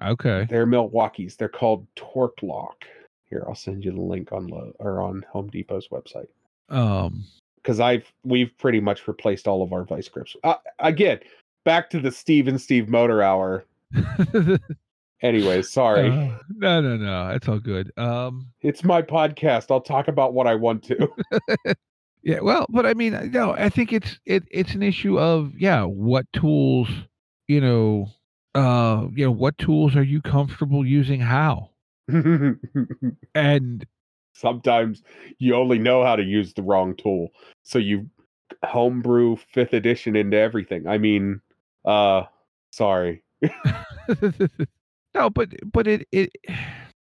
Okay. They're Milwaukee's. They're called Torque Lock. Here, I'll send you the link on Lo- or on Home Depot's website Um. because I've we've pretty much replaced all of our vice grips. Uh, again, back to the Steve and Steve Motor Hour. [LAUGHS] Anyways, sorry, Uh, no, no, no. It's all good. Um. it's my podcast. I'll talk about what I want to. [LAUGHS] Yeah, well, but I mean, no, I think it's it it's an issue of yeah, what tools, you know, uh, you know, what tools are you comfortable using how? [LAUGHS] And Sometimes you only know how to use the wrong tool, so you homebrew fifth edition into everything. I mean, uh, sorry. [LAUGHS] no, but but it it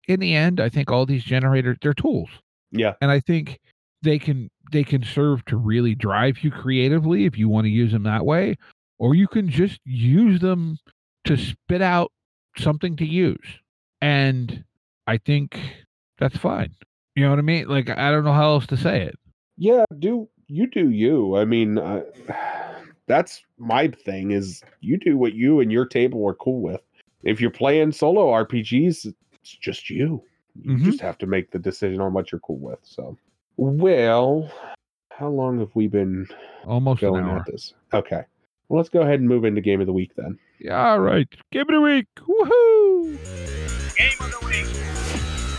in the end, I think all these generators they're tools. Yeah, And I think they can they can serve to really drive you creatively if you want to use them that way, or you can just use them to spit out something to use. And I think that's fine. You know what I mean? Like I don't know how else to say it. yeah. Do you do you? I mean, uh, [SIGHS] that's my thing. Is you do what you and your table are cool with. If you're playing solo RPGs, it's just you. You Mhm. just have to make the decision on what you're cool with. So, well, how long have we been Almost going at this? Okay. Well, let's go ahead and move into game of the week then. Yeah, all right. Give it a week. Woohoo! Game of the week.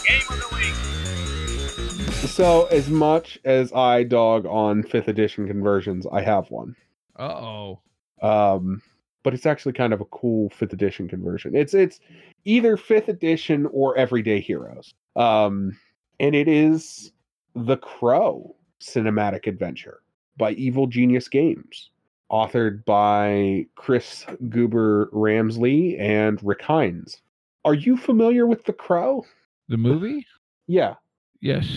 Game of the week. So, as much as I dog on fifth edition conversions, I have one. Uh oh. Um, but it's actually kind of a cool fifth edition conversion. It's it's either fifth edition or Everyday Heroes. Um, and it is the Crow cinematic adventure by Evil Genius Games, authored by Chris Goober Ramsley and Rick Hines. Are you familiar with the Crow? The movie? Yeah, Yes.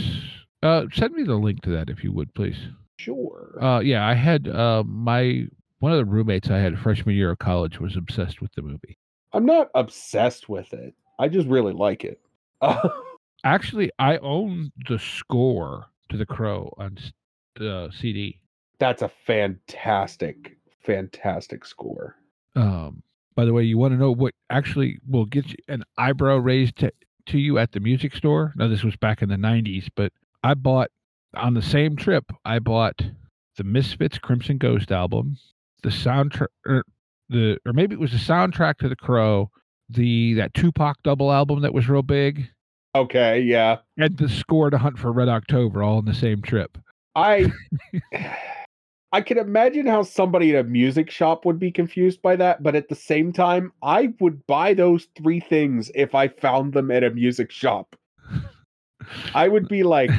Uh, send me the link to that if you would, please. sure. Uh, yeah, I had uh, my one of the roommates I had freshman year of college was obsessed with the movie. I'm not obsessed with it. I just really like it. [LAUGHS] Actually, I own the score to The Crow on the CD. That's a fantastic, fantastic score. Um, by the way, you want to know what actually will get you an eyebrow raised to, to you at the music store? Now, this was back in the 90s, but I bought on the same trip, I bought the Misfits Crimson Ghost album, the soundtrack, or the, or maybe it was the soundtrack to The Crow, the that Tupac double album that was real big, Okay, yeah. and the score to Hunt for Red October all in the same trip. I [LAUGHS] I can imagine how somebody at a music shop would be confused by that, but at the same time, I would buy those three things if I found them at a music shop. [LAUGHS] I would be like,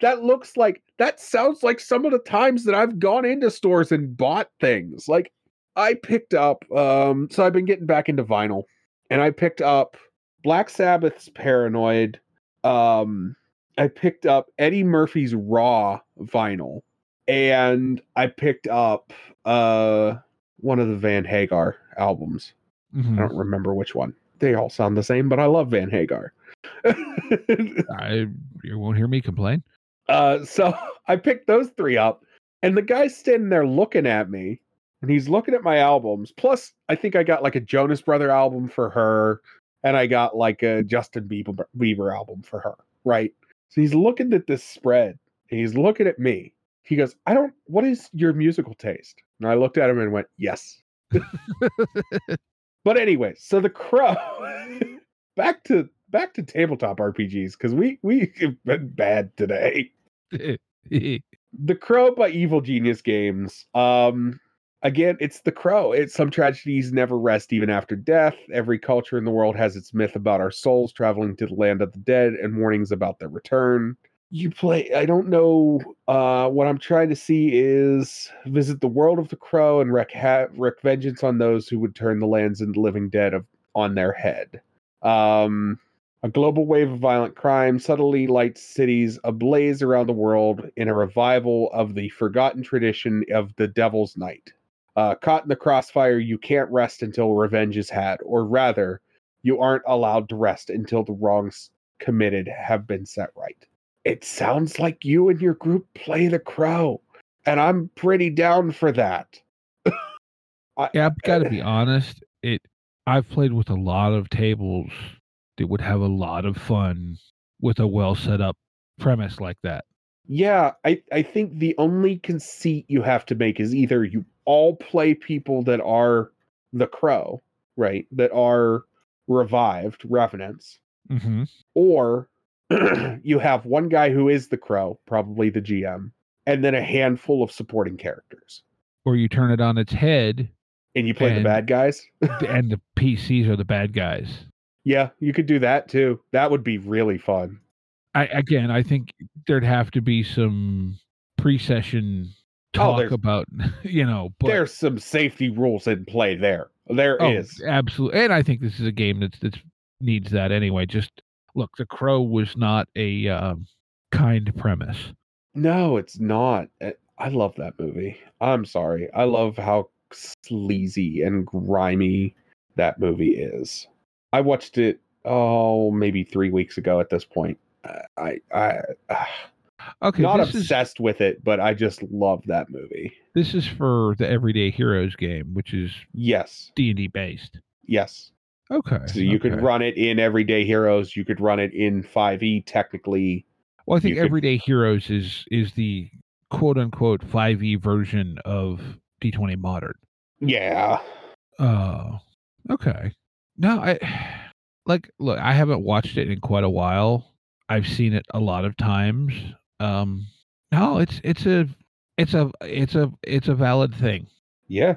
that looks like that sounds like some of the times that I've gone into stores and bought things. Like I picked up um so I've been getting back into vinyl and I picked up Black Sabbath's Paranoid. Um I picked up Eddie Murphy's Raw vinyl and I picked up uh one of the Van Hagar albums. Mhm. I don't remember which one. They all sound the same, but I love Van Hagar. [LAUGHS] I you won't hear me complain. uh so [LAUGHS] I picked those three up and the guy's standing there looking at me and he's looking at my albums. Plus, I think I got like a Jonas Brother album for her and I got like a Justin Bieber Bieber album for her, right? So he's looking at this spread and he's looking at me. He goes, "I don't what is your musical taste?" And I looked at him and went, "Yes." [LAUGHS] But anyway, so the crow [LAUGHS] back to back to tabletop RPGs because we we have been bad today. [LAUGHS] The Crow by Evil Genius Games. Um again, it's The Crow. It's some tragedies never rest even after death. Every culture in the world has its myth about our souls traveling to the land of the dead and warnings about their return. You play I don't know uh what I'm trying to see is visit the world of the crow and wreak, ha- wreak vengeance on those who would turn the lands and the living dead of on their head. Um a global wave of violent crime subtly lights cities ablaze around the world in a revival of the forgotten tradition of the Devil's Night. Uh, caught in the crossfire, you can't rest until revenge is had, or rather, you aren't allowed to rest until the wrongs committed have been set right. It sounds like you and your group play the crow, and I'm pretty down for that. [LAUGHS] I, Yeah, I've got to be honest. It I've played with a lot of tables that would have a lot of fun with a well set up premise like that. Yeah, I, I think the only conceit you have to make is either you all play people that are the crow, right? That are revived revenants, Mm-hmm. or [CLEARS THROAT] you have one guy who is the crow, probably the GM, and then a handful of supporting characters. Or you turn it on its head And you play the bad guys. and the [LAUGHS] PCs are the bad guys. yeah, you could do that too. That would be really fun. I again, I think there'd have to be some pre-session Oh, talk there's- about, [LAUGHS] you know, but There's some safety rules in play there. There oh, is. oh, absolutely. And I think this is a game that's that's needs that anyway. Just look, the crow was not a um, kind premise. No, it's not. Uh, I love that movie. I'm sorry. I love how sleazy and grimy that movie is. I watched it oh maybe 3 weeks ago at this point. Uh, I I uh, [SIGHS] Okay, not this is obsessed with it, but I just love that movie. this is for the Everyday Heroes game, which is Yes. D and D based. Yes. Okay, So you could run it in Everyday Heroes, you could run it in 5e technically. Well, I think you could- Everyday Heroes is is the quote unquote five E version of D twenty Modern. Yeah. Oh, okay. No, I [SIGHS] like look. I haven't watched it in quite a while. I've seen it a lot of times. Um, no, it's it's a it's a it's a it's a valid thing. Yeah.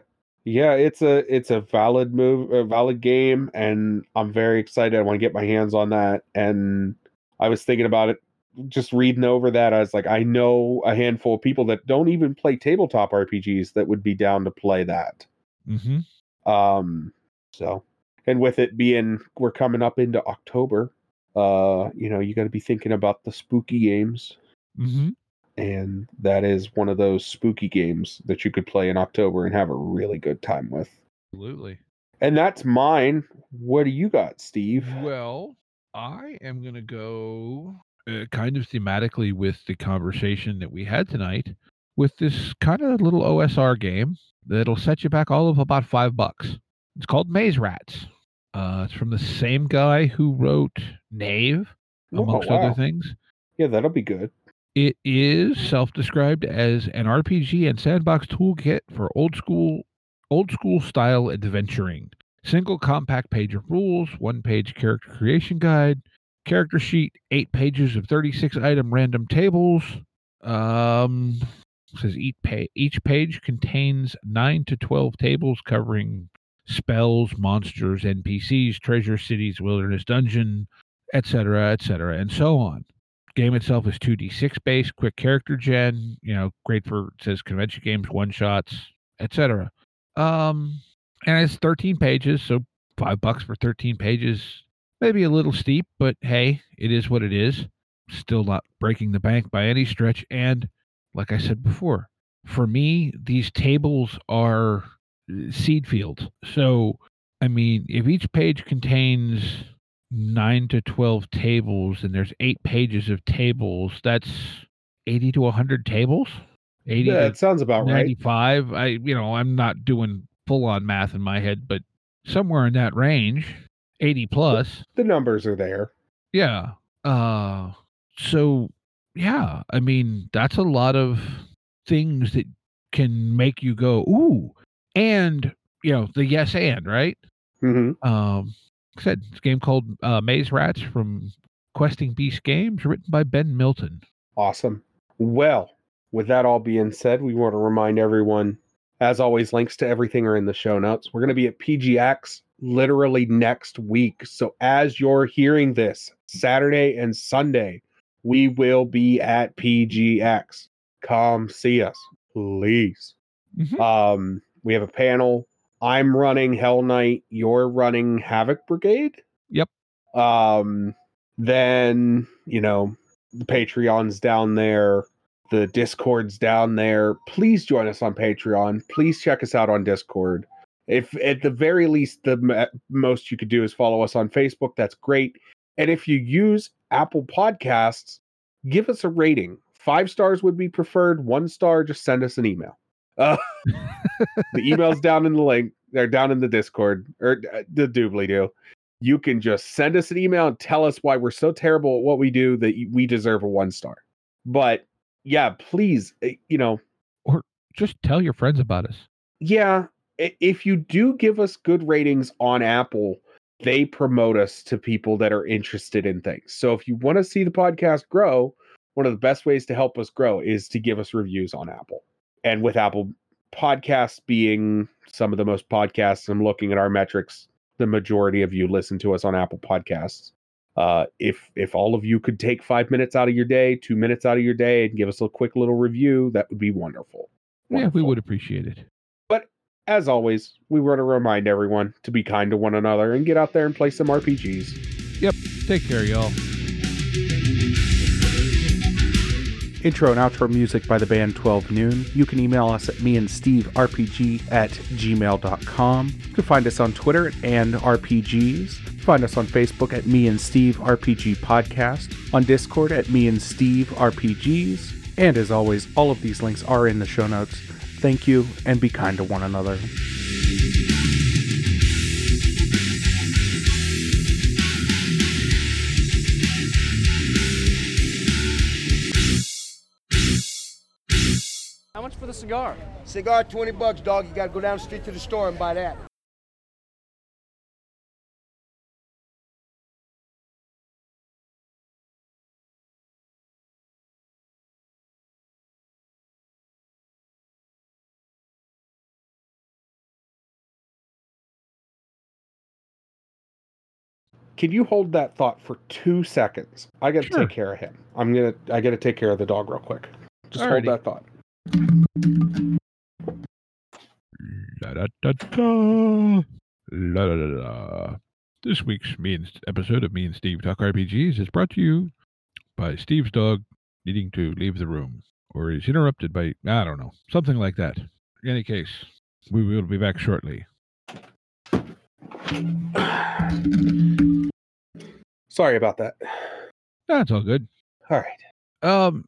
Yeah, it's a it's a valid move, a valid game, and I'm very excited. I want to get my hands on that. And I was thinking about it, just reading over that. I was like, I know a handful of people that don't even play tabletop RPGs that would be down to play that. Mm-hmm. Um, so, and with it being we're coming up into October, uh, you know, you got to be thinking about the spooky games. Mm-hmm. And that is one of those spooky games that you could play in October and have a really good time with. Absolutely. And that's mine. What do you got, Steve? Well, I am going to go uh, kind of thematically with the conversation that we had tonight with this kind of little OSR game that'll set you back all of about five bucks. It's called Maze Rats. Uh, it's from the same guy who wrote Knave, Oh, amongst wow. other things. Yeah, that'll be good. It is self-described as an RPG and sandbox toolkit for old school old school style adventuring. Single compact page of rules, one page character creation guide, character sheet, eight pages of 36 item random tables. Um says each page each page contains 9 to 12 tables covering spells, monsters, NPCs, treasure cities, wilderness dungeon, etc., etc., and so on game itself is 2d6 based quick character gen you know great for says convention games one shots etc um and it's 13 pages so five bucks for 13 pages maybe a little steep but hey it is what it is. Still not breaking the bank by any stretch and like i said before for me these tables are uh, seed fields. So i mean if each page contains nine to 12 tables and there's eight pages of tables, that's 80 to 100 tables. 80 Yeah, it sounds about right. 95. I, you know, I'm not doing full on math in my head, but somewhere in that range, 80 plus. The numbers are there. Yeah. Uh, so yeah, I mean, that's a lot of things that can make you go, ooh, and, you know, the yes and, right? hmm Um, I said it's a game called uh, Maze Rats from Questing Beast Games, written by Ben Milton. Awesome. Well, with that all being said, we want to remind everyone, as always, links to everything are in the show notes. We're going to be at PGX literally next week. So as you're hearing this, Saturday and Sunday, we will be at PGX. Come see us, please. Mhm. Um, we have a panel. I'm running Hell Knight. You're running Havoc Brigade. Yep. Um, then you know the Patreon's down there, the Discord's down there. Please join us on Patreon. Please check us out on Discord. If at the very least the m- most you could do is follow us on Facebook, that's great. And if you use Apple Podcasts, give us a rating. Five stars would be preferred. One star, just send us an email. Uh, the email's down in the link. They're down in the Discord or uh, the doobly doo. You can just send us an email and tell us why we're so terrible at what we do that we deserve a one star. But yeah, please, eh, you know, or Just tell your friends about us. yeah, if you do give us good ratings on Apple, they promote us to people that are interested in things. So if you want to see the podcast grow, one of the best ways to help us grow is to give us reviews on Apple. And with Apple Podcasts being some of the most podcasts, I'm looking at our metrics, the majority of you listen to us on Apple Podcasts. Uh, if if all of you could take five minutes out of your day, two minutes out of your day, and give us a quick little review, that would be wonderful. Yeah, we would appreciate it. But as always, we want to remind everyone to be kind to one another and get out there and play some RPGs. Yep. Take care, y'all. Intro and outro music by the band 12 Noon. You can email us at me and Steve RPG at gmail.com. You can find us on Twitter at and RPGs. Find us on Facebook at Me and Steve RPG Podcast, on Discord at Me and Steve RPGs. And as always, all of these links are in the show notes. Thank you and be kind to one another. How much for the cigar? Cigar, 20 bucks, dog. You gotta go down the street to the store and buy that. Can you hold that thought for two seconds? I got to Sure. take care of him. I'm gonna. I got to take care of the dog real quick. Just Alrighty. hold that thought. La da da da. La da da da. This week's me and episode of Me and Steve Talk RPGs is brought to you by Steve's dog needing to leave the room or is interrupted by I don't know something like that. In any case, we will be back shortly. Sorry about that. That's all good. All right. Um,